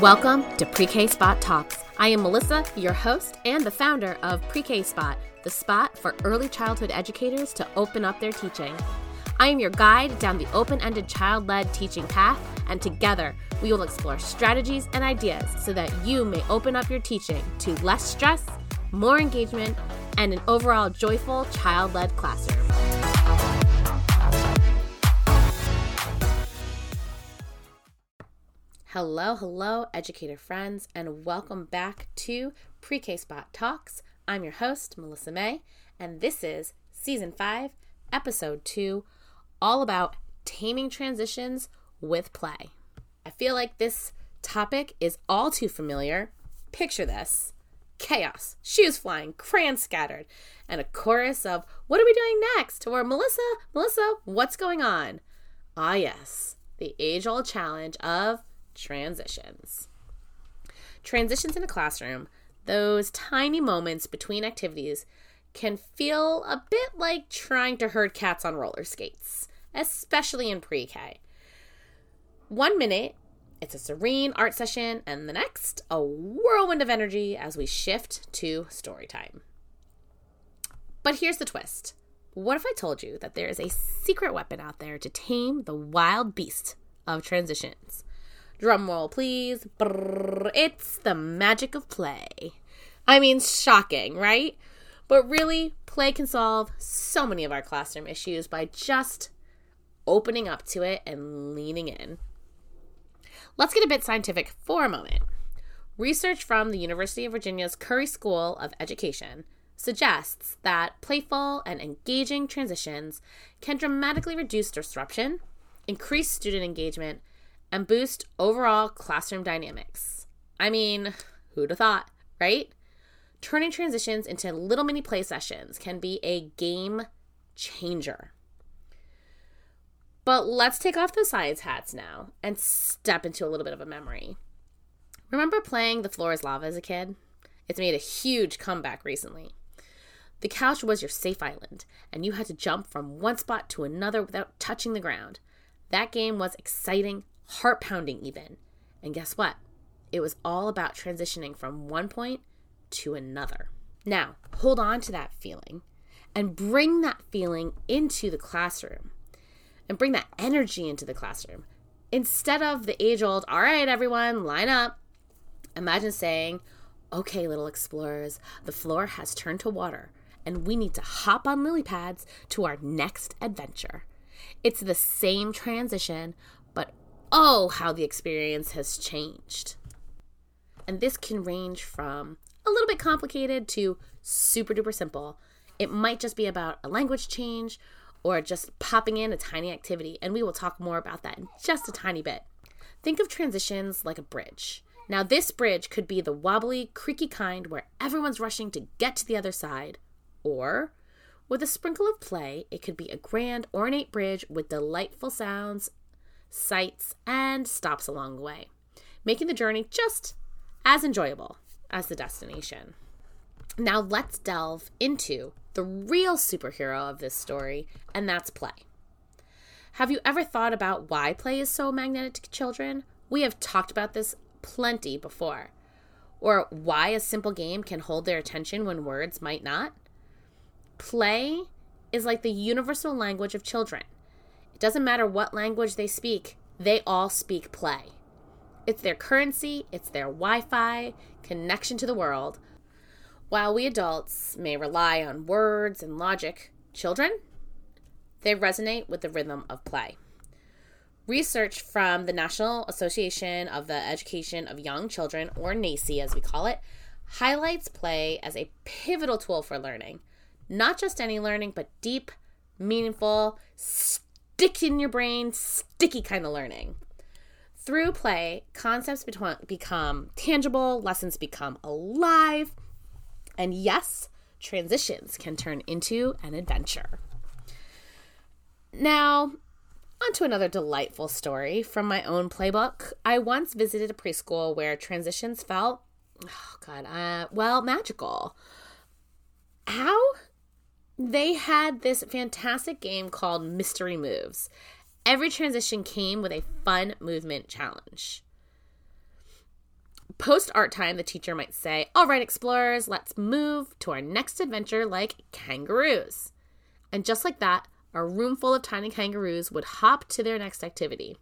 Welcome to Pre K Spot Talks. I am Melissa, your host and the founder of Pre K Spot, the spot for early childhood educators to open up their teaching. I am your guide down the open ended child led teaching path, and together we will explore strategies and ideas so that you may open up your teaching to less stress, more engagement, and an overall joyful child led classroom. Hello, hello, educator friends, and welcome back to Pre K Spot Talks. I'm your host, Melissa May, and this is Season 5, Episode 2, all about taming transitions with play. I feel like this topic is all too familiar. Picture this chaos, shoes flying, crayons scattered, and a chorus of, What are we doing next? or Melissa, Melissa, what's going on? Ah, yes, the age old challenge of transitions. Transitions in a classroom, those tiny moments between activities, can feel a bit like trying to herd cats on roller skates, especially in pre K. One minute, it's a serene art session, and the next, a whirlwind of energy as we shift to story time. But here's the twist. What if I told you that there is a secret weapon out there to tame the wild beast of transitions? Drum roll, please. Brrr, it's the magic of play. I mean, shocking, right? But really, play can solve so many of our classroom issues by just opening up to it and leaning in. Let's get a bit scientific for a moment. Research from the University of Virginia's Curry School of Education suggests that playful and engaging transitions can dramatically reduce disruption, increase student engagement, and boost overall classroom dynamics. I mean, who'd have thought, right? Turning transitions into little mini play sessions can be a game changer. But let's take off the science hats now and step into a little bit of a memory. Remember playing The Floor is Lava as a kid? It's made a huge comeback recently. The couch was your safe island, and you had to jump from one spot to another without touching the ground. That game was exciting, heart pounding, even. And guess what? It was all about transitioning from one point to another. Now, hold on to that feeling and bring that feeling into the classroom and bring that energy into the classroom. Instead of the age old, all right, everyone, line up, imagine saying, okay, little explorers, the floor has turned to water and we need to hop on lily pads to our next adventure. It's the same transition, but oh, how the experience has changed. And this can range from a little bit complicated to super duper simple. It might just be about a language change or just popping in a tiny activity, and we will talk more about that in just a tiny bit. Think of transitions like a bridge. Now, this bridge could be the wobbly, creaky kind where everyone's rushing to get to the other side, or with a sprinkle of play, it could be a grand, ornate bridge with delightful sounds sights, and stops along the way, making the journey just as enjoyable as the destination. Now, let's delve into the real superhero of this story, and that's play. Have you ever thought about why play is so magnetic to children? We have talked about this plenty before. Or why a simple game can hold their attention when words might not? Play is like the universal language of children. It doesn't matter what language they speak, they all speak play. It's their currency, it's their Wi Fi, connection to the world. While we adults may rely on words and logic, children, they resonate with the rhythm of play. Research from the National Association of the Education of Young Children, or NAEYC as we call it, highlights play as a pivotal tool for learning. Not just any learning, but deep, meaningful, stick in your brain, sticky kind of learning. Through play, concepts become tangible, lessons become alive, and yes, transitions can turn into an adventure. Now, onto another delightful story from my own playbook. I once visited a preschool where transitions felt, oh God, uh, well, magical. How? They had this fantastic game called Mystery Moves. Every transition came with a fun movement challenge. Post art time, the teacher might say, All right, explorers, let's move to our next adventure like kangaroos. And just like that, a room full of tiny kangaroos would hop to their next activity.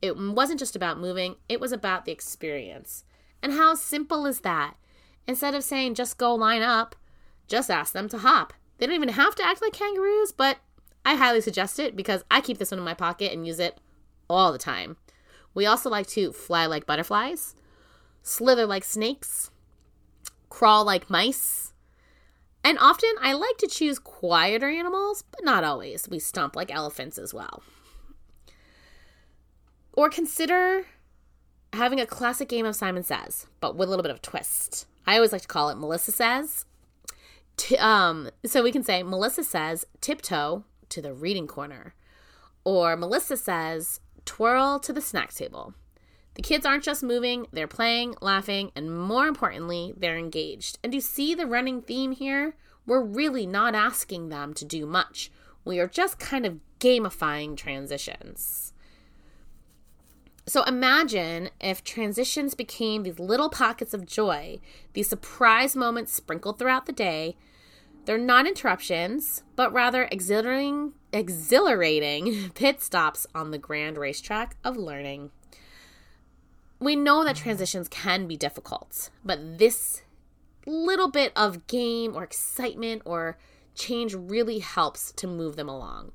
It wasn't just about moving, it was about the experience. And how simple is that? Instead of saying just go line up, just ask them to hop. They don't even have to act like kangaroos, but I highly suggest it because I keep this one in my pocket and use it all the time. We also like to fly like butterflies, slither like snakes, crawl like mice. And often I like to choose quieter animals, but not always. We stomp like elephants as well. Or consider having a classic game of Simon Says, but with a little bit of twist. I always like to call it Melissa Says. T- um, so we can say Melissa says tiptoe to the reading corner, or Melissa says twirl to the snack table. The kids aren't just moving, they're playing, laughing, and more importantly, they're engaged. And do you see the running theme here? We're really not asking them to do much. We are just kind of gamifying transitions. So imagine if transitions became these little pockets of joy, these surprise moments sprinkled throughout the day. They're not interruptions, but rather exhilarating, exhilarating pit stops on the grand racetrack of learning. We know that transitions can be difficult, but this little bit of game or excitement or change really helps to move them along.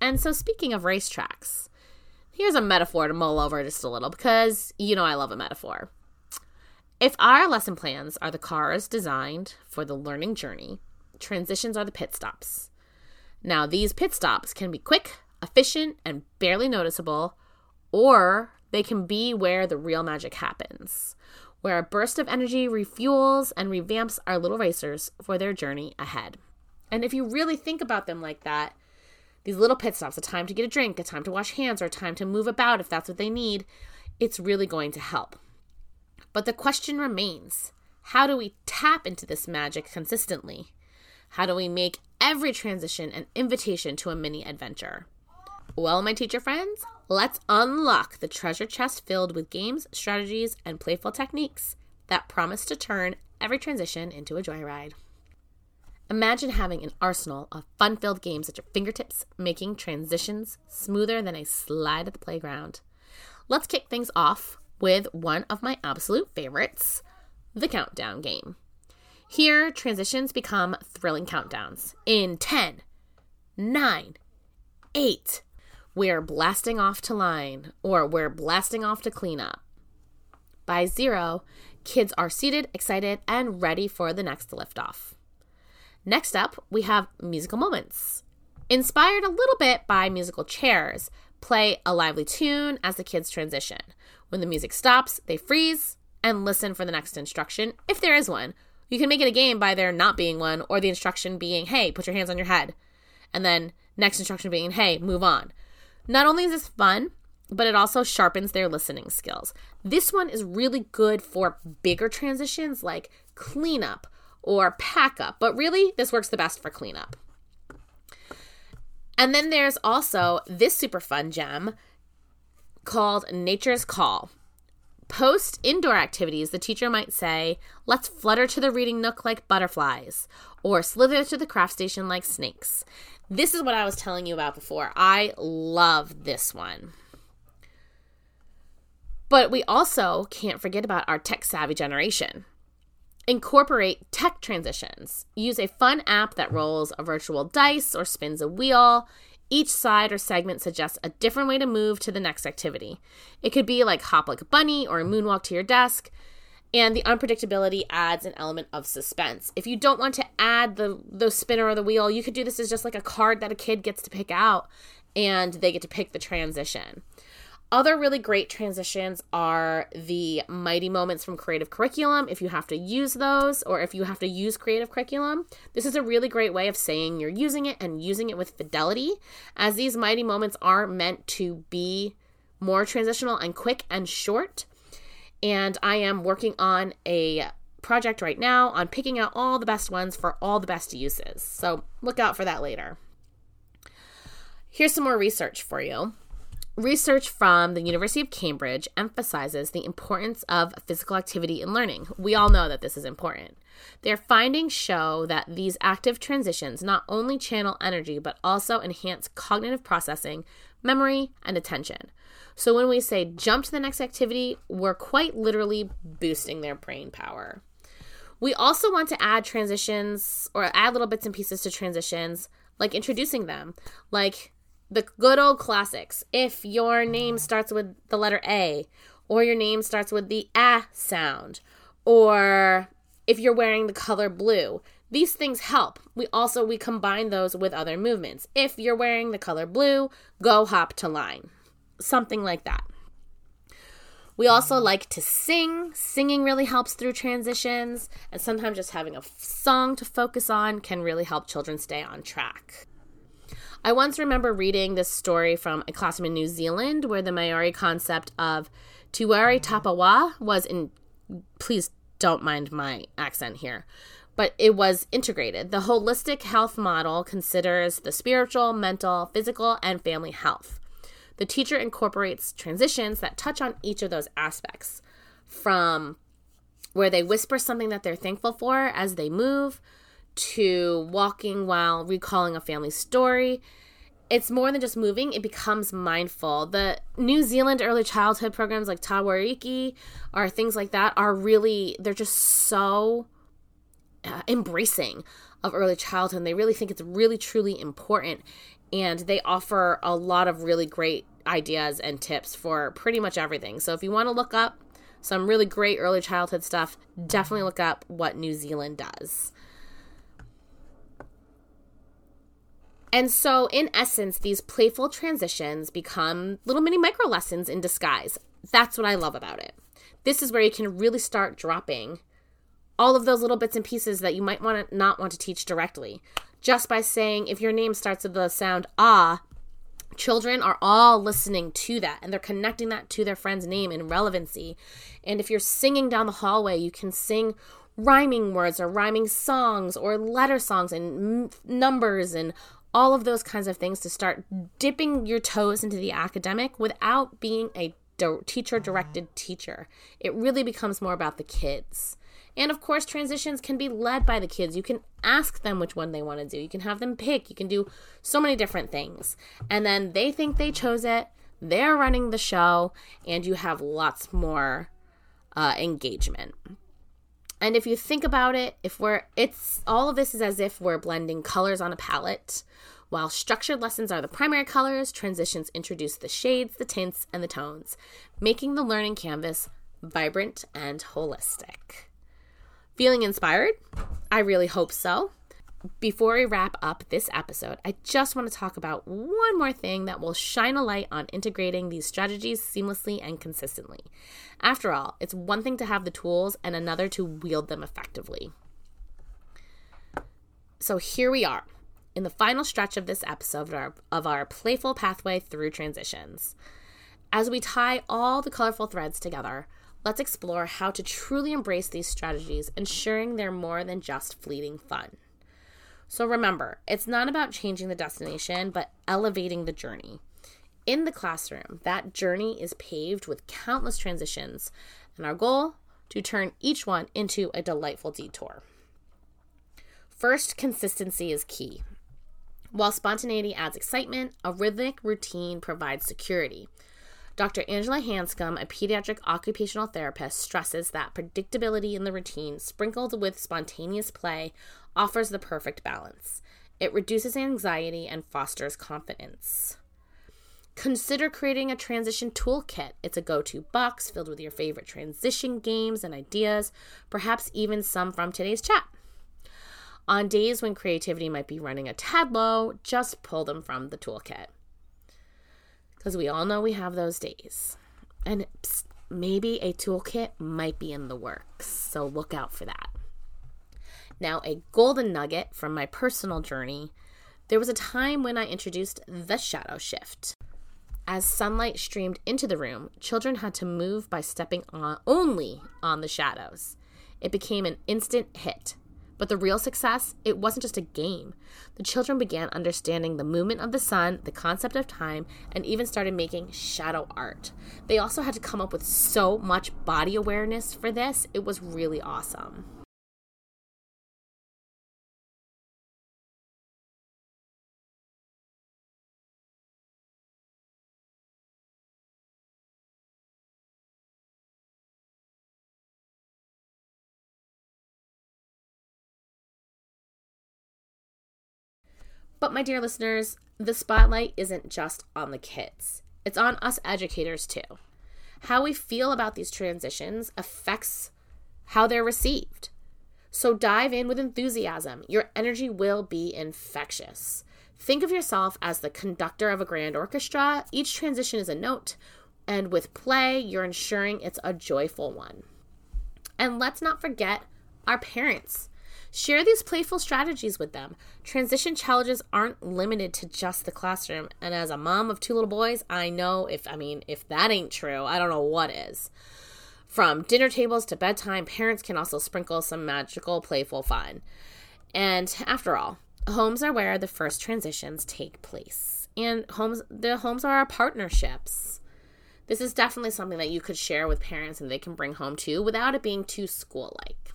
And so, speaking of racetracks, here's a metaphor to mull over just a little because you know I love a metaphor. If our lesson plans are the cars designed for the learning journey, transitions are the pit stops. Now, these pit stops can be quick, efficient, and barely noticeable, or they can be where the real magic happens, where a burst of energy refuels and revamps our little racers for their journey ahead. And if you really think about them like that, these little pit stops, a time to get a drink, a time to wash hands, or a time to move about if that's what they need, it's really going to help. But the question remains how do we tap into this magic consistently? How do we make every transition an invitation to a mini adventure? Well, my teacher friends, let's unlock the treasure chest filled with games, strategies, and playful techniques that promise to turn every transition into a joyride. Imagine having an arsenal of fun filled games at your fingertips, making transitions smoother than a slide at the playground. Let's kick things off with one of my absolute favorites the countdown game. Here, transitions become thrilling countdowns. In 10, 9, 8, we're blasting off to line, or we're blasting off to clean up. By zero, kids are seated, excited, and ready for the next liftoff. Next up, we have musical moments. Inspired a little bit by musical chairs, play a lively tune as the kids transition. When the music stops, they freeze and listen for the next instruction, if there is one. You can make it a game by there not being one, or the instruction being, hey, put your hands on your head. And then next instruction being, hey, move on. Not only is this fun, but it also sharpens their listening skills. This one is really good for bigger transitions like cleanup or pack up, but really, this works the best for cleanup. And then there's also this super fun gem called Nature's Call. Post indoor activities, the teacher might say, Let's flutter to the reading nook like butterflies, or slither to the craft station like snakes. This is what I was telling you about before. I love this one. But we also can't forget about our tech savvy generation. Incorporate tech transitions. Use a fun app that rolls a virtual dice or spins a wheel. Each side or segment suggests a different way to move to the next activity. It could be like hop like a bunny or a moonwalk to your desk. And the unpredictability adds an element of suspense. If you don't want to add the the spinner or the wheel, you could do this as just like a card that a kid gets to pick out and they get to pick the transition. Other really great transitions are the mighty moments from creative curriculum. If you have to use those, or if you have to use creative curriculum, this is a really great way of saying you're using it and using it with fidelity, as these mighty moments are meant to be more transitional and quick and short. And I am working on a project right now on picking out all the best ones for all the best uses. So look out for that later. Here's some more research for you. Research from the University of Cambridge emphasizes the importance of physical activity in learning. We all know that this is important. Their findings show that these active transitions not only channel energy but also enhance cognitive processing, memory, and attention. So when we say jump to the next activity, we're quite literally boosting their brain power. We also want to add transitions or add little bits and pieces to transitions, like introducing them, like the good old classics. If your name starts with the letter A, or your name starts with the A sound, or if you're wearing the color blue, these things help. We also we combine those with other movements. If you're wearing the color blue, go hop to line. Something like that. We also like to sing. Singing really helps through transitions, and sometimes just having a song to focus on can really help children stay on track. I once remember reading this story from a classroom in New Zealand where the Maori concept of Te Whare Tapa Whā was in. Please don't mind my accent here. But it was integrated. The holistic health model considers the spiritual, mental, physical, and family health. The teacher incorporates transitions that touch on each of those aspects from where they whisper something that they're thankful for as they move to walking while recalling a family story. It's more than just moving, it becomes mindful. The New Zealand early childhood programs like Te Whāriki or things like that are really, they're just so uh, embracing of early childhood. They really think it's really, truly important. And they offer a lot of really great ideas and tips for pretty much everything. So if you want to look up some really great early childhood stuff, definitely look up what New Zealand does. And so, in essence, these playful transitions become little mini micro lessons in disguise. That's what I love about it. This is where you can really start dropping all of those little bits and pieces that you might want to not want to teach directly. Just by saying, if your name starts with the sound ah, children are all listening to that and they're connecting that to their friend's name in relevancy. And if you're singing down the hallway, you can sing rhyming words or rhyming songs or letter songs and m- numbers and all of those kinds of things to start dipping your toes into the academic without being a teacher directed teacher. It really becomes more about the kids. And of course, transitions can be led by the kids. You can ask them which one they want to do. You can have them pick. You can do so many different things. And then they think they chose it. They're running the show, and you have lots more uh, engagement. And if you think about it, if we're, it's all of this is as if we're blending colors on a palette. While structured lessons are the primary colors, transitions introduce the shades, the tints, and the tones, making the learning canvas vibrant and holistic. Feeling inspired? I really hope so. Before we wrap up this episode, I just want to talk about one more thing that will shine a light on integrating these strategies seamlessly and consistently. After all, it's one thing to have the tools and another to wield them effectively. So here we are in the final stretch of this episode of our, of our playful pathway through transitions. As we tie all the colorful threads together, let's explore how to truly embrace these strategies, ensuring they're more than just fleeting fun. So remember, it's not about changing the destination, but elevating the journey. In the classroom, that journey is paved with countless transitions, and our goal to turn each one into a delightful detour. First, consistency is key. While spontaneity adds excitement, a rhythmic routine provides security. Dr. Angela Hanscom, a pediatric occupational therapist, stresses that predictability in the routine, sprinkled with spontaneous play, offers the perfect balance. It reduces anxiety and fosters confidence. Consider creating a transition toolkit. It's a go to box filled with your favorite transition games and ideas, perhaps even some from today's chat. On days when creativity might be running a tad low, just pull them from the toolkit. Because we all know we have those days. And maybe a toolkit might be in the works, so look out for that. Now, a golden nugget from my personal journey there was a time when I introduced the shadow shift. As sunlight streamed into the room, children had to move by stepping on only on the shadows. it became an instant hit. But the real success, it wasn't just a game. The children began understanding the movement of the sun, the concept of time, and even started making shadow art. They also had to come up with so much body awareness for this. It was really awesome. But, my dear listeners, the spotlight isn't just on the kids, it's on us educators too. How we feel about these transitions affects how they're received. So, dive in with enthusiasm. Your energy will be infectious. Think of yourself as the conductor of a grand orchestra. Each transition is a note, and with play, you're ensuring it's a joyful one. And let's not forget our parents. Share these playful strategies with them. Transition challenges aren't limited to just the classroom. And as a mom of two little boys, I know if, I mean, if that ain't true, I don't know what is. From dinner tables to bedtime, parents can also sprinkle some magical, playful fun. And after all, homes are where the first transitions take place. And homes, the homes are our partnerships. This is definitely something that you could share with parents and they can bring home too without it being too school like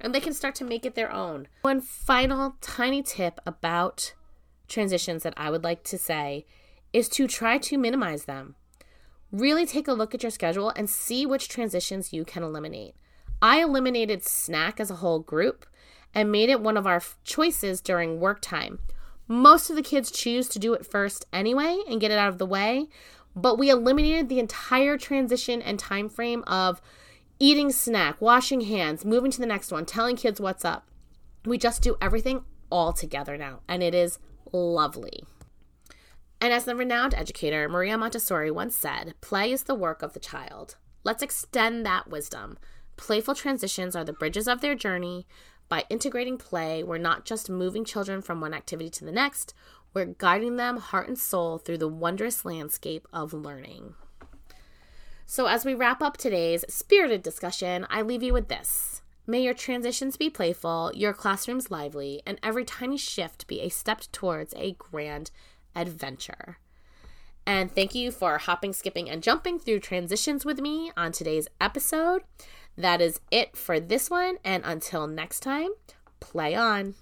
and they can start to make it their own. One final tiny tip about transitions that I would like to say is to try to minimize them. Really take a look at your schedule and see which transitions you can eliminate. I eliminated snack as a whole group and made it one of our choices during work time. Most of the kids choose to do it first anyway and get it out of the way, but we eliminated the entire transition and time frame of eating snack, washing hands, moving to the next one, telling kids what's up. We just do everything all together now, and it is lovely. And as the renowned educator Maria Montessori once said, play is the work of the child. Let's extend that wisdom. Playful transitions are the bridges of their journey. By integrating play, we're not just moving children from one activity to the next, we're guiding them heart and soul through the wondrous landscape of learning. So, as we wrap up today's spirited discussion, I leave you with this. May your transitions be playful, your classrooms lively, and every tiny shift be a step towards a grand adventure. And thank you for hopping, skipping, and jumping through transitions with me on today's episode. That is it for this one, and until next time, play on.